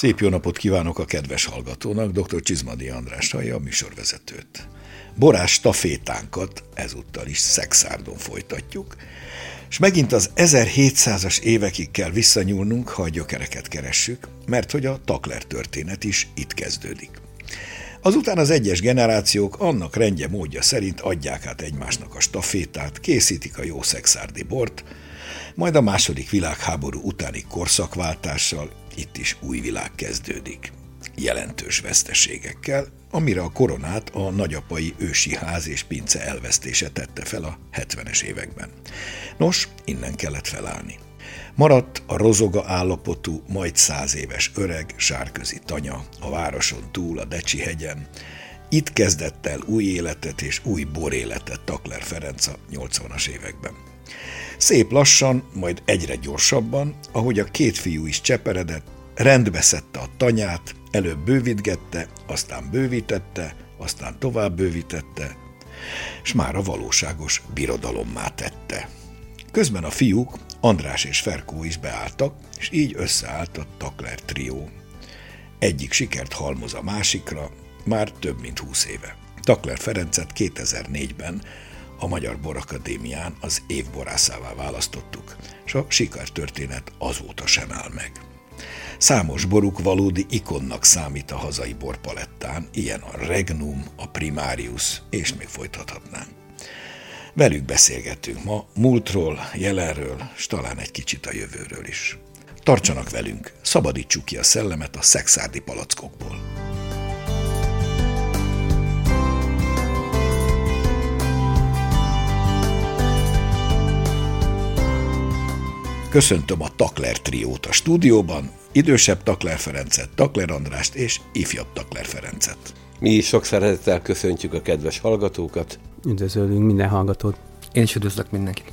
Szép jó napot kívánok a kedves hallgatónak, dr. Csizmadi András hallja a műsorvezetőt. Borás stafétánkat ezúttal is szexárdon folytatjuk, és megint az 1700-as évekig kell visszanyúlnunk, ha a gyökereket keressük, mert hogy a Takler történet is itt kezdődik. Azután az egyes generációk annak rendje módja szerint adják át egymásnak a stafétát, készítik a jó szexárdi bort, majd a második világháború utáni korszakváltással itt is új világ kezdődik. Jelentős veszteségekkel, amire a koronát a nagyapai ősi ház és pince elvesztése tette fel a 70-es években. Nos, innen kellett felállni. Maradt a rozoga állapotú, majd száz éves öreg, sárközi tanya, a városon túl, a Decsi hegyen. Itt kezdett el új életet és új boréletet Takler Ferenc a 80-as években. Szép lassan, majd egyre gyorsabban, ahogy a két fiú is cseperedett, rendbe szedte a tanyát, előbb bővítgette, aztán bővítette, aztán tovább bővítette, és már a valóságos birodalommá tette. Közben a fiúk, András és Ferkó is beálltak, és így összeállt a Takler trió. Egyik sikert halmoz a másikra, már több mint húsz éve. Takler Ferencet 2004-ben a Magyar Borakadémián az évborászává választottuk, és a sikertörténet azóta sem áll meg. Számos boruk valódi ikonnak számít a hazai borpalettán, ilyen a Regnum, a Primarius, és még folytathatnánk. Velük beszélgetünk ma múltról, jelenről, és talán egy kicsit a jövőről is. Tartsanak velünk, szabadítsuk ki a szellemet a szexárdi palackokból. Köszöntöm a Takler triót a stúdióban, idősebb Takler Ferencet, Takler Andrást és ifjabb Takler Ferencet. Mi is sok szeretettel köszöntjük a kedves hallgatókat. Üdvözölünk minden hallgatót. Én is üdvözlök mindenkit.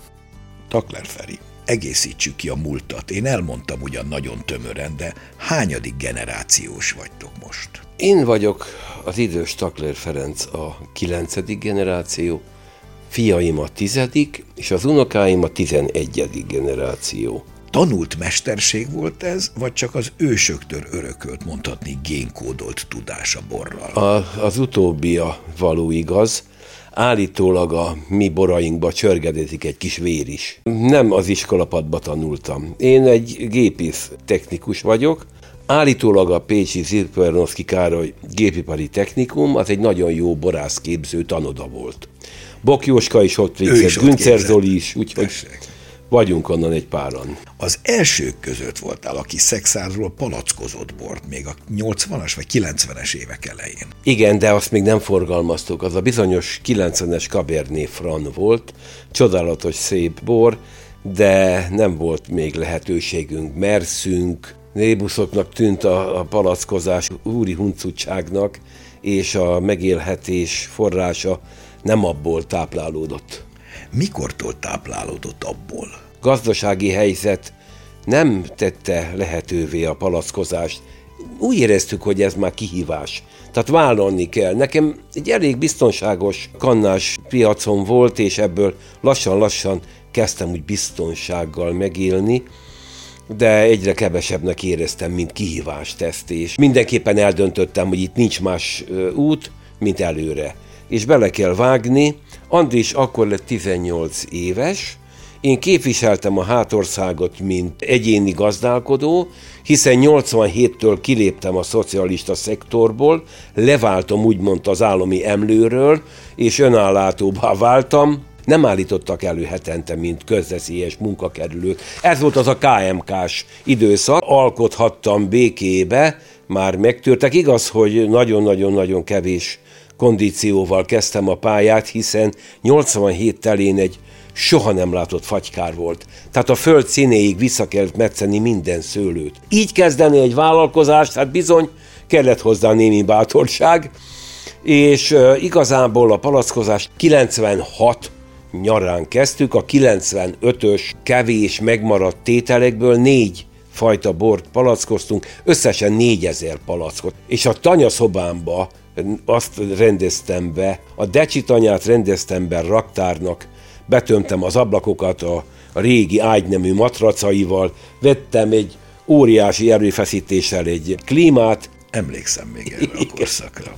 Takler Feri, egészítsük ki a múltat. Én elmondtam ugyan nagyon tömören, de hányadik generációs vagytok most? Én vagyok az idős Takler Ferenc a kilencedik generáció, fiaim a tizedik, és az unokáim a tizenegyedik generáció. Tanult mesterség volt ez, vagy csak az ősöktől örökölt, mondhatni génkódolt tudása borral? A, az utóbbi a való igaz. Állítólag a mi borainkba csörgedezik egy kis vér is. Nem az iskolapadba tanultam. Én egy gépész technikus vagyok, Állítólag a Pécsi Zirpernoszki Károly gépipari technikum az egy nagyon jó borászképző tanoda volt. Bokjóska is ott végzett, Güncer Zoli is, úgyhogy Tessék. vagyunk onnan egy páran. Az elsők között voltál, aki szexárról palackozott bort, még a 80-as vagy 90-es évek elején. Igen, de azt még nem forgalmaztuk. Az a bizonyos 90-es Cabernet Fran volt, csodálatos szép bor, de nem volt még lehetőségünk, merszünk, nébuszoknak tűnt a, a palackozás úri huncutságnak, és a megélhetés forrása nem abból táplálódott. Mikortól táplálódott abból? Gazdasági helyzet nem tette lehetővé a palackozást. Úgy éreztük, hogy ez már kihívás. Tehát vállalni kell. Nekem egy elég biztonságos kannás piacon volt, és ebből lassan-lassan kezdtem úgy biztonsággal megélni de egyre kevesebbnek éreztem, mint kihívást ezt, és mindenképpen eldöntöttem, hogy itt nincs más út, mint előre. És bele kell vágni. Andris akkor lett 18 éves, én képviseltem a hátországot, mint egyéni gazdálkodó, hiszen 87-től kiléptem a szocialista szektorból, leváltam úgymond az állami emlőről, és önállátóbbá váltam, nem állítottak elő hetente, mint közveszélyes munkakerülők. Ez volt az a KMK-s időszak, alkothattam békébe, már megtörtek. Igaz, hogy nagyon-nagyon-nagyon kevés kondícióval kezdtem a pályát, hiszen 87 telén egy soha nem látott fagykár volt. Tehát a föld színéig vissza kellett metszeni minden szőlőt. Így kezdeni egy vállalkozást, hát bizony kellett hozzá némi bátorság, és igazából a palackozás 96 nyarán kezdtük, a 95-ös kevés megmaradt tételekből négy fajta bort palackoztunk, összesen 4000 palackot. És a tanyaszobámba azt rendeztem be, a decsi tanyát rendeztem be raktárnak, betömtem az ablakokat a, a régi ágynemű matracaival, vettem egy óriási erőfeszítéssel egy klímát, Emlékszem még erre a korszakra.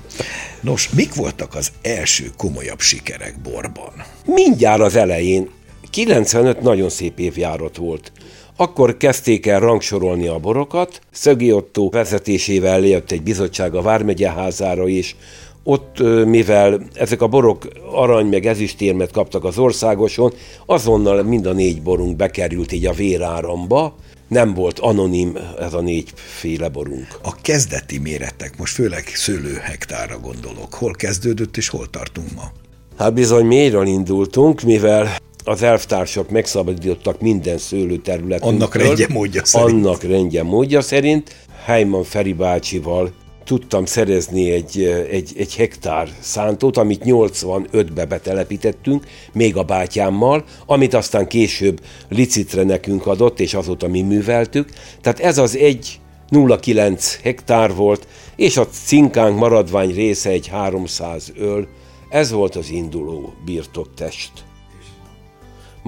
Nos, mik voltak az első komolyabb sikerek borban? Mindjárt az elején, 95 nagyon szép évjárat volt. Akkor kezdték el rangsorolni a borokat, Szögi Otto vezetésével jött egy bizottság a Vármegyeházára is, ott, mivel ezek a borok arany meg ezüstérmet kaptak az országoson, azonnal mind a négy borunk bekerült így a véráramba, nem volt anonim ez a négyféle borunk. A kezdeti méretek, most főleg szőlőhektára gondolok, hol kezdődött és hol tartunk ma? Hát bizony mélyről indultunk, mivel az elvtársak megszabadítottak minden szőlőterületet. Annak rendje módja szerint. Annak rendje módja szerint. Heimann Feri bácsival tudtam szerezni egy, egy, egy hektár szántót, amit 85-be betelepítettünk, még a bátyámmal, amit aztán később licitre nekünk adott, és azóta mi műveltük. Tehát ez az egy 0,9 hektár volt, és a cinkánk maradvány része egy 300 öl. Ez volt az induló birtoktest.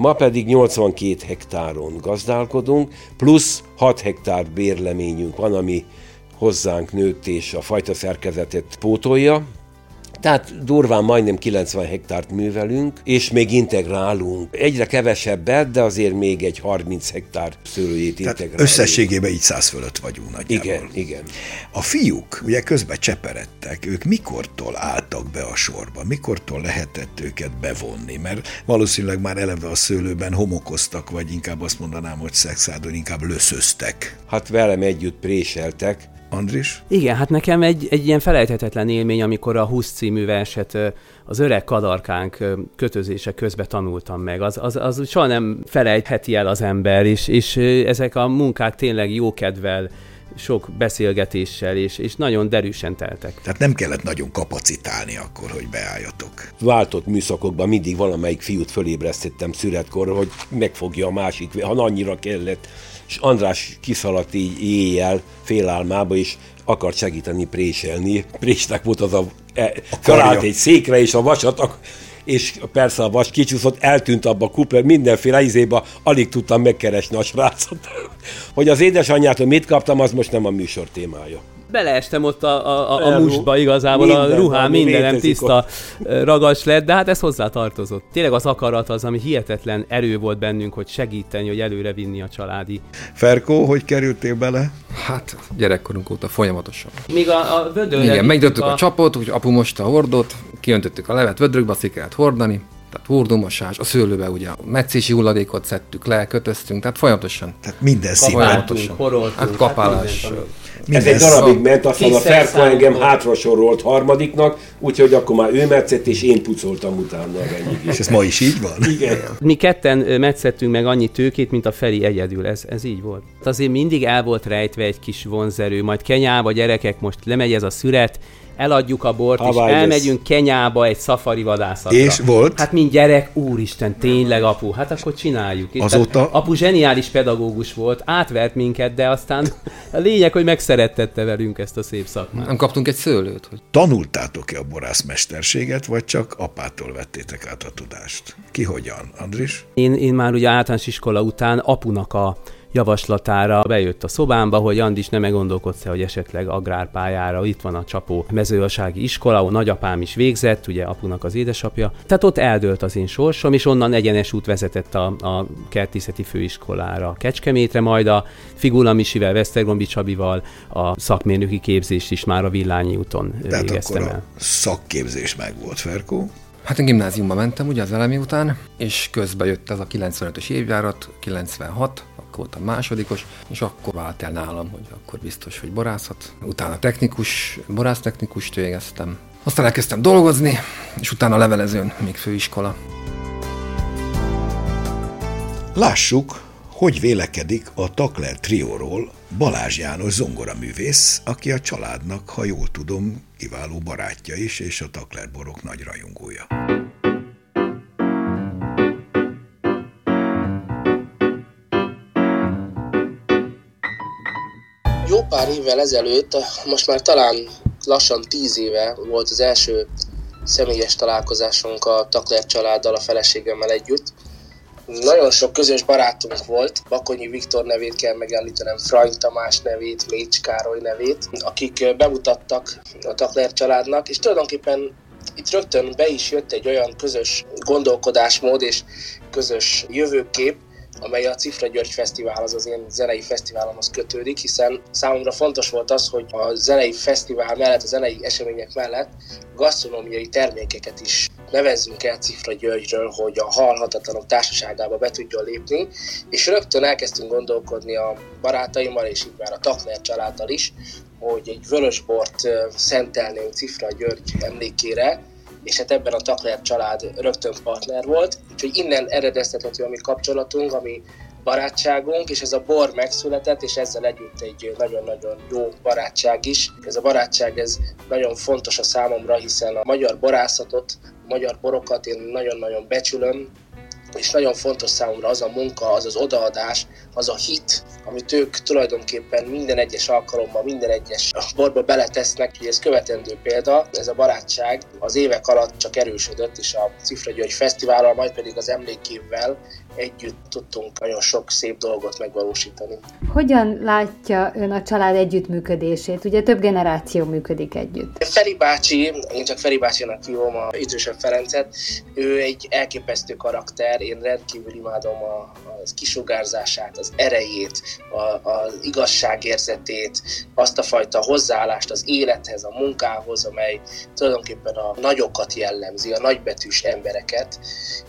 Ma pedig 82 hektáron gazdálkodunk, plusz 6 hektár bérleményünk van, ami hozzánk nőtt és a fajta szerkezetet pótolja, tehát durván majdnem 90 hektárt művelünk, és még integrálunk. Egyre kevesebbet, de azért még egy 30 hektár szőlőjét Tehát integrálunk. összességében így 100 fölött vagyunk nagyjából. Igen, igen. A fiúk ugye közben cseperedtek, ők mikortól álltak be a sorba, mikortól lehetett őket bevonni, mert valószínűleg már eleve a szőlőben homokoztak, vagy inkább azt mondanám, hogy szexádon inkább löszöztek. Hát velem együtt préseltek, Andris? Igen, hát nekem egy, egy ilyen felejthetetlen élmény, amikor a 20 című verset az öreg kadarkánk kötözése közben tanultam meg. Az, az, az soha nem felejtheti el az ember, és, és ezek a munkák tényleg jókedvel sok beszélgetéssel, és, és nagyon derűsen teltek. Tehát nem kellett nagyon kapacitálni akkor, hogy beálljatok. Váltott műszakokban mindig valamelyik fiút fölébresztettem szüretkor, hogy megfogja a másik, ha annyira kellett és András kiszaladt így éjjel félálmába, és akart segíteni préselni. Présnek volt az a, e, felállt egy székre, és a vasat, és persze a vas kicsúszott, eltűnt abba a kuper, mindenféle izébe, alig tudtam megkeresni a srácot. Hogy az édesanyjától mit kaptam, az most nem a műsor témája beleestem ott a, a, a, a musba igazából, minden, a ruhám mindenem tiszta ott. ragas lett, de hát ez hozzá tartozott. Tényleg az akarat az, ami hihetetlen erő volt bennünk, hogy segíteni, hogy előre vinni a családi. Ferkó, hogy kerültél bele? Hát gyerekkorunk óta folyamatosan. Még a, a vödör. Igen, megdöntük a... a csapot, úgy apu mosta a hordot, kiöntöttük a levet vödrökbe, azt kellett hordani, tehát hordumosás, a szőlőbe ugye a meccési hulladékot szedtük le, kötöztünk, tehát folyamatosan. Tehát minden színváltosan. Hát kapálás. Hát ez egy darabig ment, aztán a Ferko engem hátrasorolt harmadiknak, úgyhogy akkor már ő metszett, és én pucoltam utána a És ez ma is így van? Igen. Mi ketten metszettünk meg annyi tőkét, mint a Feri egyedül, ez, ez így volt. Azért mindig el volt rejtve egy kis vonzerő, majd kenyába gyerekek, most lemegy ez a szüret, eladjuk a bort, Hawaii és elmegyünk lesz. Kenyába egy szafari vadászatra. És volt? Hát mint gyerek, úristen, tényleg apu, hát akkor csináljuk. Azóta? Tehát apu zseniális pedagógus volt, átvert minket, de aztán a lényeg, hogy megszerettette velünk ezt a szép szakmát. Nem kaptunk egy szőlőt? Hogy... Tanultátok-e a borászmesterséget, vagy csak apától vettétek át a tudást? Ki hogyan, Andris? Én, én már ugye általános iskola után apunak a javaslatára bejött a szobámba, hogy Andis nem gondolkodsz hogy esetleg agrárpályára, itt van a Csapó mezőgazdasági iskola, ahol nagyapám is végzett, ugye apunak az édesapja. Tehát ott eldőlt az én sorsom, és onnan egyenes út vezetett a, a kertészeti főiskolára Kecskemétre, majd a Figula Misivel, Vesztergombi Csabival a szakmérnöki képzést is már a Villányi úton Tehát végeztem akkor el. a szakképzés meg volt, Ferkó? Hát én gimnáziumba mentem ugye az elemi után, és közbe jött ez a 95-ös évjárat, 96, akkor voltam másodikos, és akkor vált el nálam, hogy akkor biztos, hogy borászat. Utána technikus, borásztechnikust végeztem. Aztán elkezdtem dolgozni, és utána levelezőn még főiskola. Lássuk, hogy vélekedik a Takler trióról Balázs János zongoraművész, aki a családnak, ha jól tudom, kiváló barátja is, és a Takler borok nagy rajongója. Pár évvel ezelőtt, most már talán lassan tíz éve volt az első személyes találkozásunk a Takler családdal, a feleségemmel együtt. Nagyon sok közös barátunk volt, Bakonyi Viktor nevét kell megemlítenem, Frany Tamás nevét, Mécs Károly nevét, akik bemutattak a Takler családnak, és tulajdonképpen itt rögtön be is jött egy olyan közös gondolkodásmód és közös jövőkép, amely a Cifra György Fesztivál, az az én zenei fesztiválomhoz kötődik, hiszen számomra fontos volt az, hogy a zenei fesztivál mellett, a zenei események mellett gasztronómiai termékeket is nevezzünk el Cifra Györgyről, hogy a halhatatlanok társaságába be tudjon lépni, és rögtön elkezdtünk gondolkodni a barátaimmal, és így már a Takner családdal is, hogy egy vörösbort szentelnénk Cifra György emlékére, és hát ebben a Takler család rögtön partner volt, úgyhogy innen eredeztethető a mi kapcsolatunk, ami barátságunk, és ez a bor megszületett, és ezzel együtt egy nagyon-nagyon jó barátság is. Ez a barátság ez nagyon fontos a számomra, hiszen a magyar borászatot, a magyar borokat én nagyon-nagyon becsülöm, és nagyon fontos számomra az a munka, az az odaadás, az a hit, amit ők tulajdonképpen minden egyes alkalommal, minden egyes borba beletesznek, hogy ez követendő példa, ez a barátság az évek alatt csak erősödött, és a Cifra György Fesztiválral, majd pedig az emlékévvel együtt tudtunk nagyon sok szép dolgot megvalósítani. Hogyan látja ön a család együttműködését? Ugye több generáció működik együtt. Feri bácsi, én csak Feri bácsinak hívom a idősebb Ferencet, ő egy elképesztő karakter, én rendkívül imádom a, a kisugárzását, az erejét, a, az igazságérzetét, azt a fajta hozzáállást az élethez, a munkához, amely tulajdonképpen a nagyokat jellemzi, a nagybetűs embereket,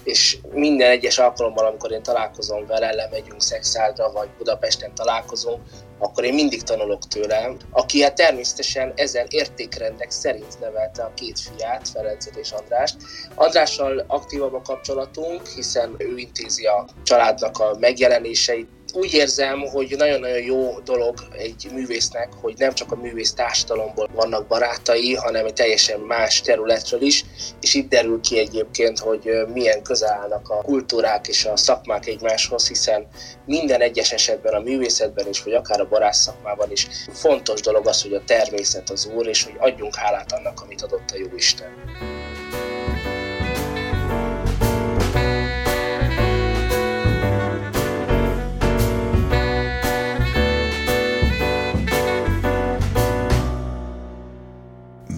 és minden egyes alkalommal, amikor én találkozom vele, lemegyünk Szexádra, vagy Budapesten találkozunk, akkor én mindig tanulok tőle, aki hát természetesen ezen értékrendek szerint nevelte a két fiát, Ferencet és Andrást. Andrással aktívabb a kapcsolatunk, hiszen ő intézi a családnak a megjelenéseit, úgy érzem, hogy nagyon-nagyon jó dolog egy művésznek, hogy nem csak a művész társadalomból vannak barátai, hanem egy teljesen más területről is, és itt derül ki egyébként, hogy milyen közel állnak a kultúrák és a szakmák egymáshoz, hiszen minden egyes esetben a művészetben is, vagy akár a barász szakmában is fontos dolog az, hogy a természet az úr, és hogy adjunk hálát annak, amit adott a jó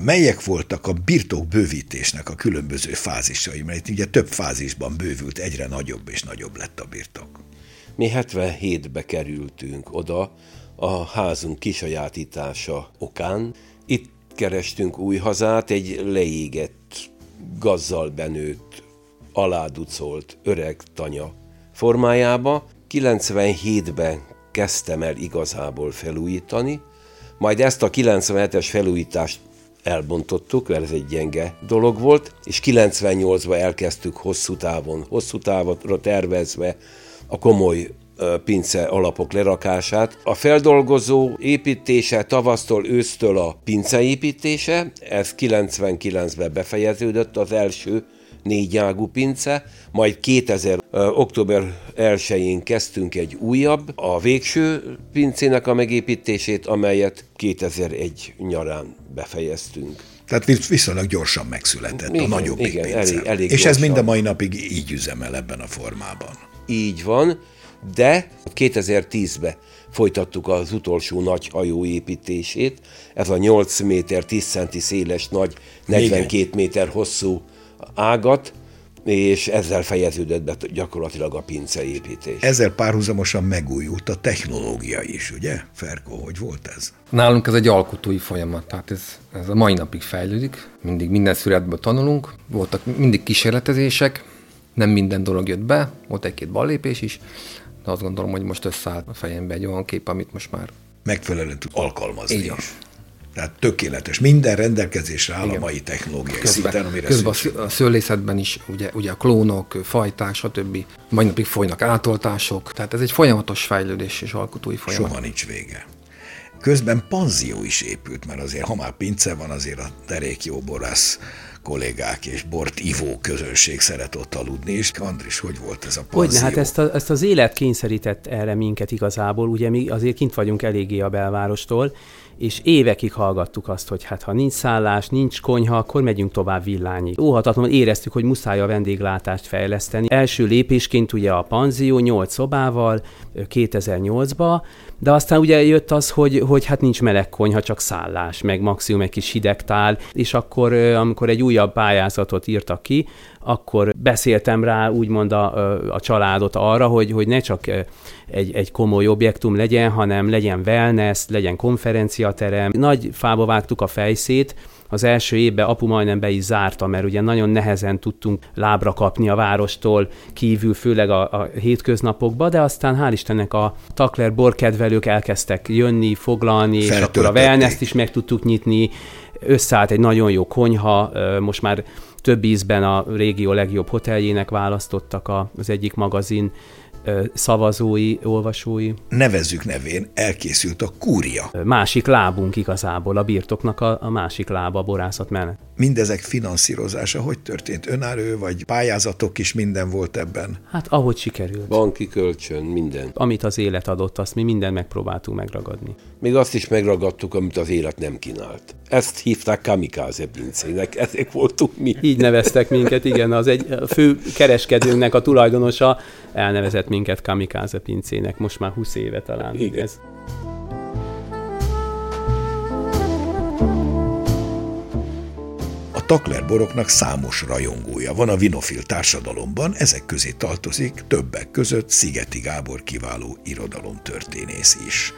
melyek voltak a birtok bővítésnek a különböző fázisai, mert ugye több fázisban bővült, egyre nagyobb és nagyobb lett a birtok. Mi 77-be kerültünk oda a házunk kisajátítása okán. Itt kerestünk új hazát, egy leégett, gazzal benőtt, aláducolt öreg tanya formájába. 97-ben kezdtem el igazából felújítani, majd ezt a 97-es felújítást elbontottuk, mert ez egy gyenge dolog volt, és 98-ban elkezdtük hosszú távon, hosszú távra tervezve a komoly pince alapok lerakását. A feldolgozó építése tavasztól, ősztől a pince építése, ez 99-ben befejeződött az első négyágú pince, majd 2000. október 1-én kezdtünk egy újabb, a végső pincének a megépítését, amelyet 2001 nyarán befejeztünk. Tehát viszonylag gyorsan megszületett igen, a nagyobb igen, elég, elég És gyorsan. ez mind a mai napig így üzemel ebben a formában. Így van, de 2010-ben folytattuk az utolsó nagy hajó építését. Ez a 8 méter 10 centi széles, nagy 42 igen. méter hosszú ágat, és ezzel fejeződött be gyakorlatilag a pinceépítés. Ezzel párhuzamosan megújult a technológia is, ugye? Ferko, hogy volt ez? Nálunk ez egy alkotói folyamat, tehát ez, ez a mai napig fejlődik. Mindig minden születből tanulunk, voltak mindig kísérletezések, nem minden dolog jött be, volt egy-két ballépés is, de azt gondolom, hogy most összeállt a fejembe egy olyan kép, amit most már megfelelően tud alkalmazni is. Tehát tökéletes. Minden rendelkezésre áll Igen. a mai technológiai közben, szinten, amire Közben szükség. a szőlészetben is ugye, ugye a klónok, fajták, stb. Mai napig folynak átoltások, tehát ez egy folyamatos fejlődés és alkotói folyamat. Soha nincs vége. Közben panzió is épült, mert azért, ha már pince van, azért a derék jó borász kollégák és bort ivó közönség szeret ott aludni, és Andris, hogy volt ez a panzió? Hogyne, hát ezt, a, ezt az élet kényszerített erre minket igazából, ugye mi azért kint vagyunk eléggé a belvárostól, és évekig hallgattuk azt, hogy hát ha nincs szállás, nincs konyha, akkor megyünk tovább villányig. Óhatatlanul éreztük, hogy muszáj a vendéglátást fejleszteni. Első lépésként ugye a panzió 8 szobával 2008-ba, de aztán ugye jött az, hogy, hogy hát nincs meleg konyha, csak szállás, meg maximum egy kis hidegtál, és akkor, amikor egy újabb pályázatot írtak ki, akkor beszéltem rá úgymond a, a családot arra, hogy, hogy ne csak egy, egy komoly objektum legyen, hanem legyen wellness, legyen konferenciaterem. Nagy fába vágtuk a fejszét, az első évben apu majdnem be is zárta, mert ugye nagyon nehezen tudtunk lábra kapni a várostól kívül, főleg a, a hétköznapokban, de aztán hál' Istennek a Takler borkedvelők elkezdtek jönni, foglalni, és akkor a wellness is meg tudtuk nyitni, összeállt egy nagyon jó konyha, most már több ízben a régió legjobb hoteljének választottak az egyik magazin szavazói, olvasói. Nevezzük nevén, elkészült a kúria. Másik lábunk igazából, a birtoknak a, a másik lába a borászat mellett. Mindezek finanszírozása hogy történt? Önálló vagy pályázatok is minden volt ebben? Hát ahogy sikerült. Banki kölcsön, minden. Amit az élet adott, azt mi minden megpróbáltunk megragadni. Még azt is megragadtuk, amit az élet nem kínált. Ezt hívták kamikáze pincének, ezek voltunk mi. Így neveztek minket, igen, az egy fő kereskedőnknek a tulajdonosa elnevezett minket kamikáze pincének, most már 20 éve talán. Igen. Ez. A Takler boroknak számos rajongója van a vinofil társadalomban, ezek közé tartozik többek között Szigeti Gábor kiváló irodalomtörténész is.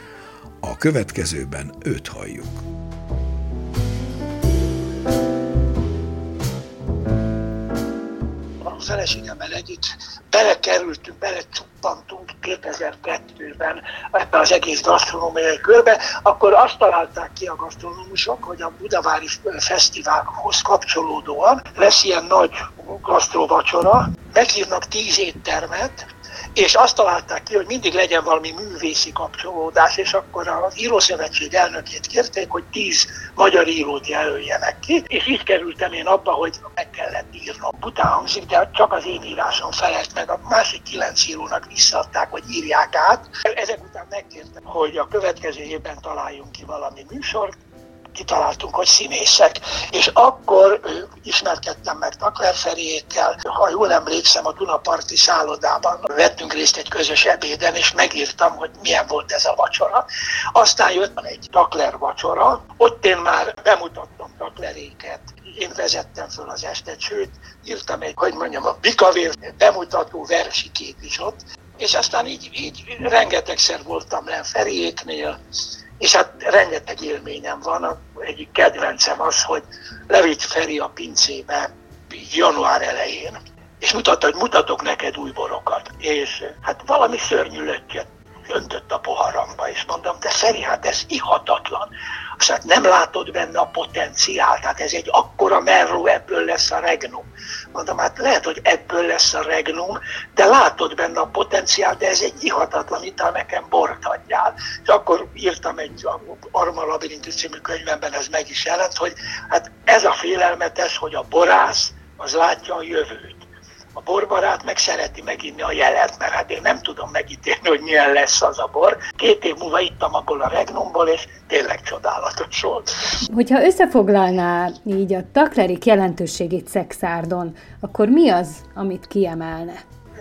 A következőben őt halljuk. Feleségemmel együtt. Belekerültünk, belecsuppantunk 2002-ben ebbe az egész gasztronómiai körbe, akkor azt találták ki a gasztronómusok, hogy a Budavári Fesztiválhoz kapcsolódóan lesz ilyen nagy gasztrovacsora, meghívnak tíz éttermet, és azt találták ki, hogy mindig legyen valami művészi kapcsolódás, és akkor az Írószövetség elnökét kérték, hogy tíz magyar írót jelöljenek ki, és így kerültem én abba, hogy meg kellett írnom. Bután hangzik, de csak az én írásom felelt meg, a másik kilenc írónak visszaadták, hogy írják át. Ezek után megkértem, hogy a következő évben találjunk ki valami műsort, kitaláltunk, hogy színészek. És akkor ismerkedtem meg Takler Feriékkel, ha jól emlékszem, a Dunaparti szállodában vettünk részt egy közös ebéden, és megírtam, hogy milyen volt ez a vacsora. Aztán jött egy Takler vacsora, ott én már bemutattam Takleréket, én vezettem föl az estet, sőt, írtam egy, hogy mondjam, a Bikavér bemutató versikét is ott, és aztán így, így rengetegszer voltam le Feriéknél, és hát rengeteg élményem van. Egyik kedvencem az, hogy levitt Feri a pincébe január elején, és mutatta, hogy mutatok neked új borokat. És hát valami szörnyű löttyet öntött a poharamba, és mondom, de Feri, hát ez ihatatlan. Hát nem látod benne a potenciált, tehát ez egy akkora merró, ebből lesz a regnum. Mondom, hát lehet, hogy ebből lesz a regnum, de látod benne a potenciál, de ez egy ihatatlan ital, nekem bort adjál. És akkor írtam egy Arma Labirintus című könyvemben, ez meg is jelent, hogy hát ez a félelmetes, hogy a borász az látja a jövőt a borbarát meg szereti meginni a jelet, mert hát én nem tudom megítélni, hogy milyen lesz az a bor. Két év múlva ittam abból a regnumból, és tényleg csodálatos volt. Hogyha összefoglalná így a taklerik jelentőségét Szexárdon, akkor mi az, amit kiemelne?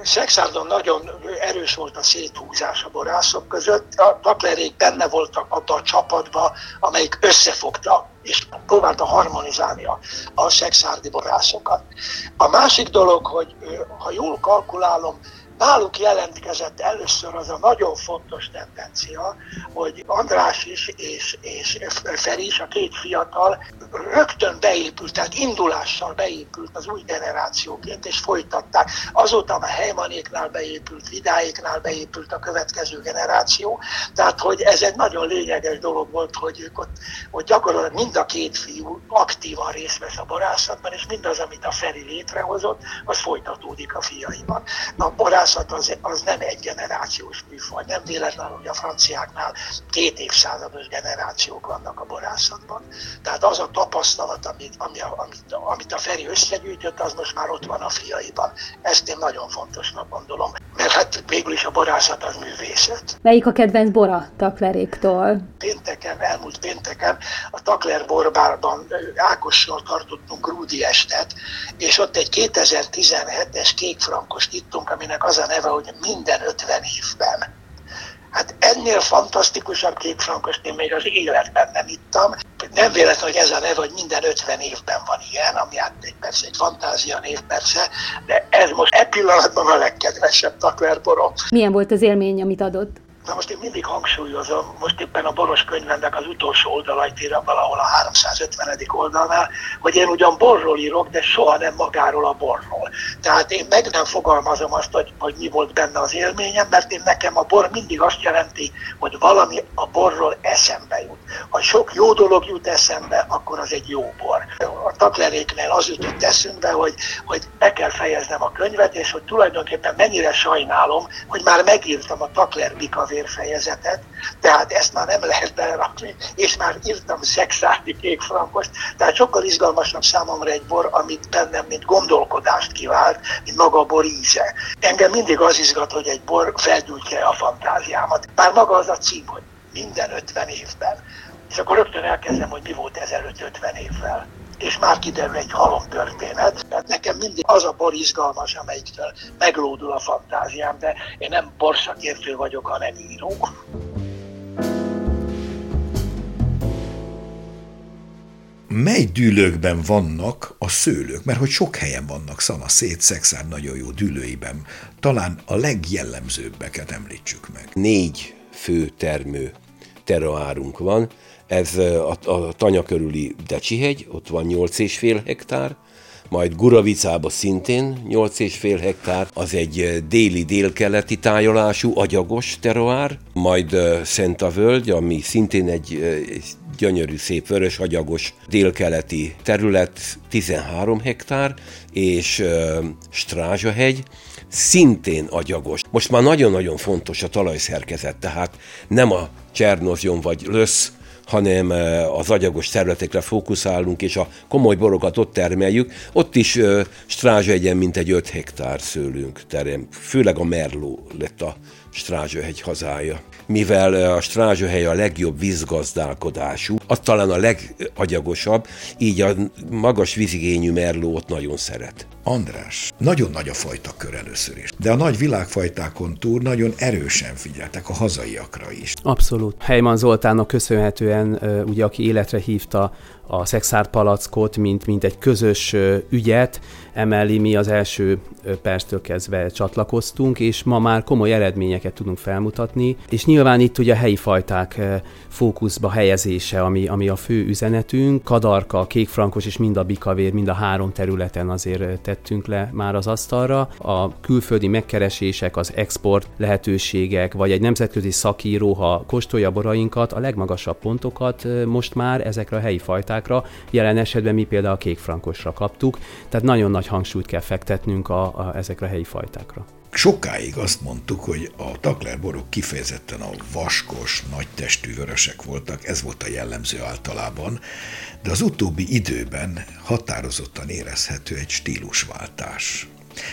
Szexárdon nagyon erős volt a széthúzás a borászok között. A taklerék benne voltak abban a csapatban, amelyik összefogta és próbálta harmonizálni a, a szexárdi borászokat. A másik dolog, hogy ha jól kalkulálom, náluk jelentkezett először az a nagyon fontos tendencia, hogy András is és, és Feri is, a két fiatal rögtön beépült, tehát indulással beépült az új generációként, és folytatták. Azóta a Heimanéknál beépült, Vidáéknál beépült a következő generáció, tehát hogy ez egy nagyon lényeges dolog volt, hogy ők ott, hogy gyakorlatilag mind a két fiú aktívan részt vesz a borászatban, és mindaz, amit a Feri létrehozott, az folytatódik a fiaiban. A borász borászat az, az nem egy generációs műfaj. Nem véletlen, hogy a franciáknál két évszázados generációk vannak a borászatban. Tehát az a tapasztalat, amit, ami, amit, amit a Feri összegyűjtött, az most már ott van a fiaiban. Ezt én nagyon fontosnak gondolom. Mert hát végül is a borászat az művészet. Melyik a kedvenc bora Takleréktól? Pénteken, elmúlt pénteken a Takler borbárban Ákossal tartottunk Rúdi estet, és ott egy 2017-es kékfrankost ittunk, aminek az a neve, hogy minden 50 évben. Hát ennél fantasztikusabb kékfrankost én még az életben nem ittam. Nem véletlen, hogy ez a neve, hogy minden 50 évben van ilyen, ami hát egy, persze egy fantázia név persze, de ez most e pillanatban a legkedvesebb taklerborom. Milyen volt az élmény, amit adott? Na most én mindig hangsúlyozom, most éppen a boros könyvemnek az utolsó oldalait írom valahol a 350. oldalnál, hogy én ugyan borról írok, de soha nem magáról a borról. Tehát én meg nem fogalmazom azt, hogy, hogy mi volt benne az élményem, mert én nekem a bor mindig azt jelenti, hogy valami a borról eszembe jut. Ha sok jó dolog jut eszembe, akkor az egy jó bor. A takleréknél az jutott eszünkbe, hogy, hogy be kell fejeznem a könyvet, és hogy tulajdonképpen mennyire sajnálom, hogy már megírtam a takler bikavé fejezetet, tehát ezt már nem lehet belerakni, és már írtam szexáti kékfrankost, tehát sokkal izgalmasabb számomra egy bor, amit bennem, mint gondolkodást kivált, mint maga a bor íze. Engem mindig az izgat, hogy egy bor felgyújtja a fantáziámat. Már maga az a cím, hogy minden 50 évben. És akkor rögtön elkezdem, hogy mi volt ezelőtt 50 évvel és már kiderül egy halom történet. Tehát nekem mindig az a bor izgalmas, amelyiktől meglódul a fantáziám, de én nem borszakértő vagyok, hanem író. mely dűlőkben vannak a szőlők, mert hogy sok helyen vannak szanaszét, szexár nagyon jó dűlőiben. Talán a legjellemzőbbeket említsük meg. Négy fő termő terroárunk van, ez a, a Tanya körüli Decsihegy, ott van 8,5 hektár, majd Guravicába szintén 8,5 hektár, az egy déli délkeleti tájolású agyagos teroár, majd Szent a Völgy, ami szintén egy, egy gyönyörű, szép vörös agyagos délkeleti terület, 13 hektár, és Strázsahegy, szintén agyagos. Most már nagyon-nagyon fontos a talajszerkezet, tehát nem a Csernozjon vagy Lösz hanem az agyagos területekre fókuszálunk, és a komoly borokat ott termeljük. Ott is Strázsegyen mint egy 5 hektár szőlünk terem, főleg a Merló lett a Strázsöhegy hazája. Mivel a Strázsöhely a legjobb vízgazdálkodású, az talán a legagyagosabb, így a magas vízigényű merló ott nagyon szeret. András, nagyon nagy a fajtakör először is, de a nagy világfajtákon túl nagyon erősen figyeltek a hazaiakra is. Abszolút. Helyman Zoltánnak köszönhetően, ugye aki életre hívta a szexárd palackot, mint, mint egy közös ügyet, emellé mi az első perctől kezdve csatlakoztunk, és ma már komoly eredményeket tudunk felmutatni, és nyilván itt ugye a helyi fajták fókuszba helyezése, ami, ami a fő üzenetünk. Kadarka, kékfrankos és mind a bikavér, mind a három területen azért tettünk le már az asztalra. A külföldi megkeresések, az export lehetőségek, vagy egy nemzetközi szakíró, ha kóstolja borainkat, a legmagasabb pontokat most már ezekre a helyi fajtákra, jelen esetben mi például a kékfrankosra kaptuk, tehát nagyon nagy hangsúlyt kell fektetnünk a, a, ezekre a helyi fajtákra. Sokáig azt mondtuk, hogy a taklerborok kifejezetten a vaskos, nagy testű vörösek voltak, ez volt a jellemző általában, de az utóbbi időben határozottan érezhető egy stílusváltás.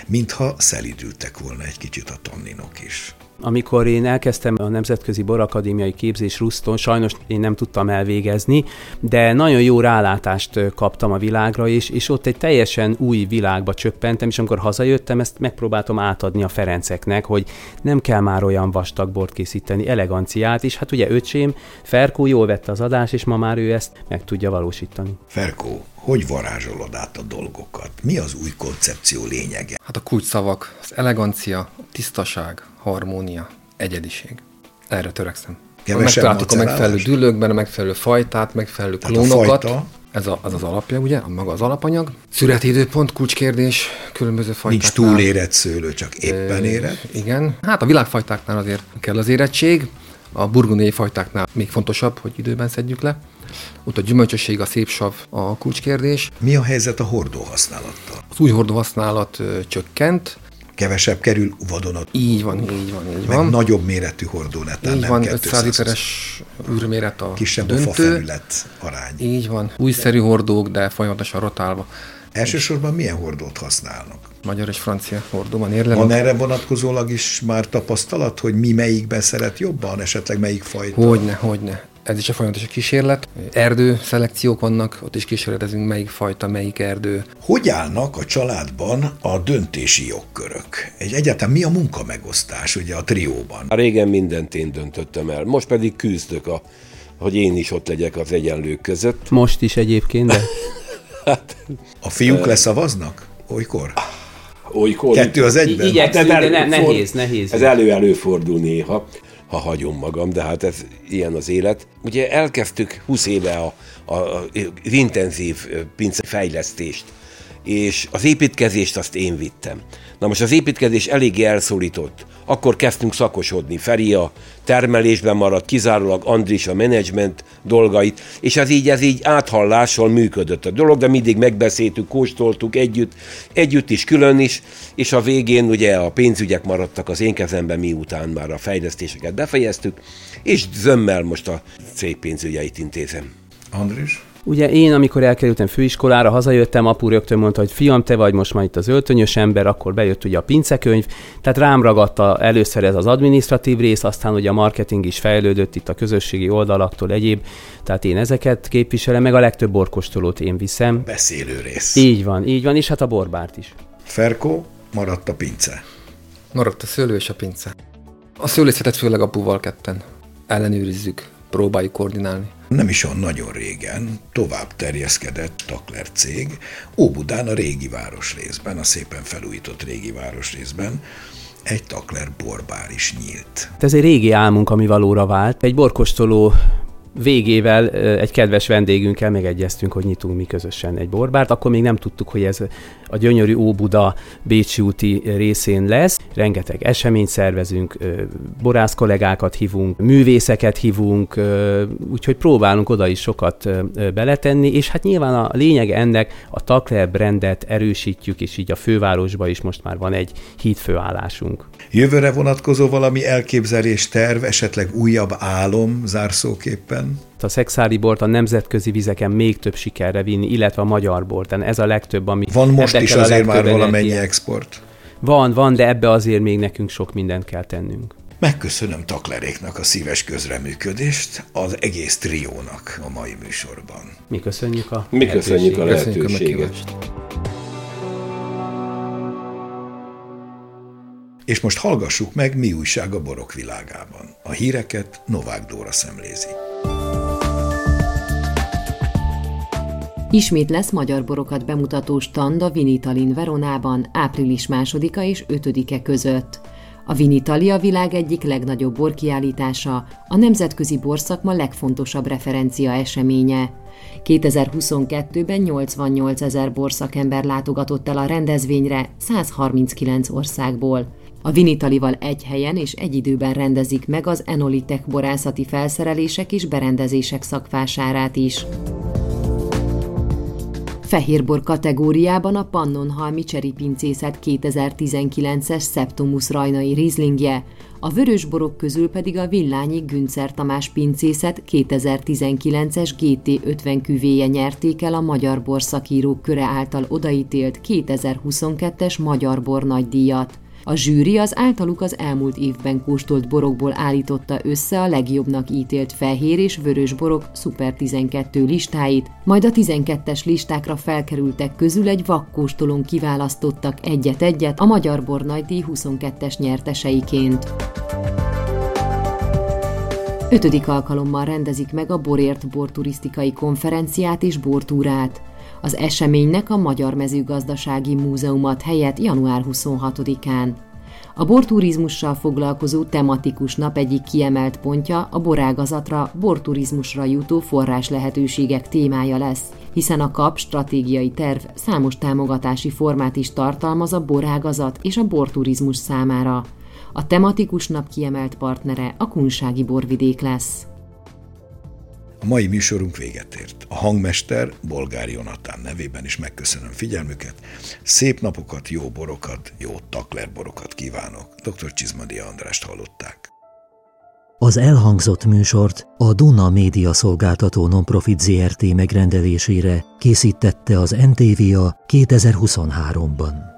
Mintha szelidültek volna egy kicsit a tanninok is. Amikor én elkezdtem a Nemzetközi Borakadémiai Képzés Ruszton, sajnos én nem tudtam elvégezni, de nagyon jó rálátást kaptam a világra, és, és ott egy teljesen új világba csöppentem, és amikor hazajöttem, ezt megpróbáltam átadni a Ferenceknek, hogy nem kell már olyan vastag bort készíteni, eleganciát, és hát ugye öcsém, Ferkó jól vette az adás, és ma már ő ezt meg tudja valósítani. Ferkó, hogy varázsolod át a dolgokat? Mi az új koncepció lényege? Hát a kulcsszavak, az elegancia, a tisztaság, harmónia, egyediség. Erre törekszem. Megtaláltuk a megfelelő dűlőkben, a megfelelő fajtát, megfelelő Tehát klónokat. Ez a, az az alapja, ugye, a maga az alapanyag. Szüreti időpont, kulcskérdés, különböző fajták. Nincs túlérett szőlő, csak éppen érett. E, igen. Hát a világfajtáknál azért kell az érettség. A burgundiai fajtáknál még fontosabb, hogy időben szedjük le. Ott a gyümölcsösség, a szép sav a kulcskérdés. Mi a helyzet a hordó használattal? Az új hordó használat ö, csökkent, kevesebb kerül vadonat. Így van, így van, így meg van. nagyobb méretű hordónetán, Így nem van, 200 500 literes űrméret a Kisebb a döntő. fafelület arány. Így van, újszerű hordók, de folyamatosan rotálva. Elsősorban milyen hordót használnak? Magyar és francia hordó van érlen. Van erre vonatkozólag is már tapasztalat, hogy mi melyikben szeret jobban, esetleg melyik fajta? Hogyne, hogyne. Ez is a folyamatos kísérlet. Erdő szelekciók vannak, ott is kísérletezünk, melyik fajta, melyik erdő. Hogy állnak a családban a döntési jogkörök? Egy egyáltalán mi a munkamegosztás ugye a trióban? A régen mindent én döntöttem el, most pedig küzdök, a, hogy én is ott legyek az egyenlők között. Most is egyébként, de A fiúk leszavaznak? Olykor? Olykor, Kettő az egyben? igyekszünk, Hát de ne- nehéz, nehéz. Ez elő-előfordul néha, ha hagyom magam, de hát ez ilyen az élet. Ugye elkezdtük 20 éve a, a, a, intenzív ö, pince fejlesztést, és az építkezést azt én vittem. Na most az építkezés eléggé elszólított. Akkor kezdtünk szakosodni. Feri a termelésben maradt, kizárólag Andris a menedzsment dolgait, és ez így, ez így áthallással működött a dolog, de mindig megbeszéltük, kóstoltuk együtt, együtt is, külön is, és a végén ugye a pénzügyek maradtak az én kezemben, miután már a fejlesztéseket befejeztük, és zömmel most a cég pénzügyeit intézem. Andris? Ugye én, amikor elkerültem főiskolára, hazajöttem, apu rögtön mondta, hogy fiam, te vagy most már itt az öltönyös ember, akkor bejött ugye a pincekönyv, tehát rám ragadta először ez az administratív rész, aztán ugye a marketing is fejlődött itt a közösségi oldalaktól egyéb, tehát én ezeket képviselem, meg a legtöbb borkostolót én viszem. Beszélő rész. Így van, így van, és hát a borbárt is. Ferkó, maradt a pince. Maradt a szőlő és a pince. A szőlészetet főleg apuval ketten ellenőrizzük, próbáljuk koordinálni. Nem is olyan nagyon régen tovább terjeszkedett Takler cég Óbudán a régi városrészben, a szépen felújított régi városrészben egy Takler borbár is nyílt. Ez egy régi álmunk, ami valóra vált. Egy borkostoló végével egy kedves vendégünkkel megegyeztünk, hogy nyitunk mi közösen egy borbárt. Akkor még nem tudtuk, hogy ez a gyönyörű Óbuda Bécsi úti részén lesz. Rengeteg eseményt szervezünk, borász kollégákat hívunk, művészeket hívunk, úgyhogy próbálunk oda is sokat beletenni, és hát nyilván a lényeg ennek a Takler brandet erősítjük, és így a fővárosban is most már van egy hídfőállásunk. Jövőre vonatkozó valami elképzelés, terv, esetleg újabb álom zárszóképpen? a szexári bort a nemzetközi vizeken még több sikerre vinni, illetve a magyar borten. Ez a legtöbb, ami Van most is azért már valamennyi energiát. export. Van, van, de ebbe azért még nekünk sok mindent kell tennünk. Megköszönöm Takleréknak a szíves közreműködést, az egész triónak a mai műsorban. Mi köszönjük a Mi köszönjük a lehetőséget. Köszönjük a. És most hallgassuk meg, mi újság a borok világában. A híreket Novák Dóra szemlézi. Ismét lesz magyar borokat bemutató stand a Vinitalin Veronában április 2-a és 5-e között. A Vinitali a világ egyik legnagyobb borkiállítása, a nemzetközi borszakma legfontosabb referencia eseménye. 2022-ben 88 ezer borszakember látogatott el a rendezvényre 139 országból. A Vinitalival egy helyen és egy időben rendezik meg az Enolitek borászati felszerelések és berendezések szakvásárát is. Fehérbor kategóriában a Pannonhalmi Cseripincészet 2019-es Septumus rajnai rizlingje, a vörösborok közül pedig a Villányi Güncer Tamás pincészet 2019-es GT50 küvéje nyerték el a Magyar Borszakírók köre által odaítélt 2022-es Magyar Bor nagydíjat. A zsűri az általuk az elmúlt évben kóstolt borokból állította össze a legjobbnak ítélt fehér és vörös borok Super 12 listáit, majd a 12-es listákra felkerültek közül egy vakkóstolón kiválasztottak egyet-egyet a Magyar Bor Nagydíj 22-es nyerteseiként. Ötödik alkalommal rendezik meg a Borért borturisztikai konferenciát és bortúrát. Az eseménynek a Magyar Mezőgazdasági Múzeumat helyett január 26-án. A borturizmussal foglalkozó tematikus nap egyik kiemelt pontja a borágazatra, borturizmusra jutó forrás lehetőségek témája lesz, hiszen a KAP stratégiai terv számos támogatási formát is tartalmaz a borágazat és a borturizmus számára. A tematikus nap kiemelt partnere a Kunsági borvidék lesz. A mai műsorunk véget ért. A hangmester Bolgár Jonatán nevében is megköszönöm figyelmüket. Szép napokat, jó borokat, jó takler borokat kívánok. Dr. Csizmadia Andrást hallották. Az elhangzott műsort a Duna Média Szolgáltató Nonprofit ZRT megrendelésére készítette az NTVA 2023-ban.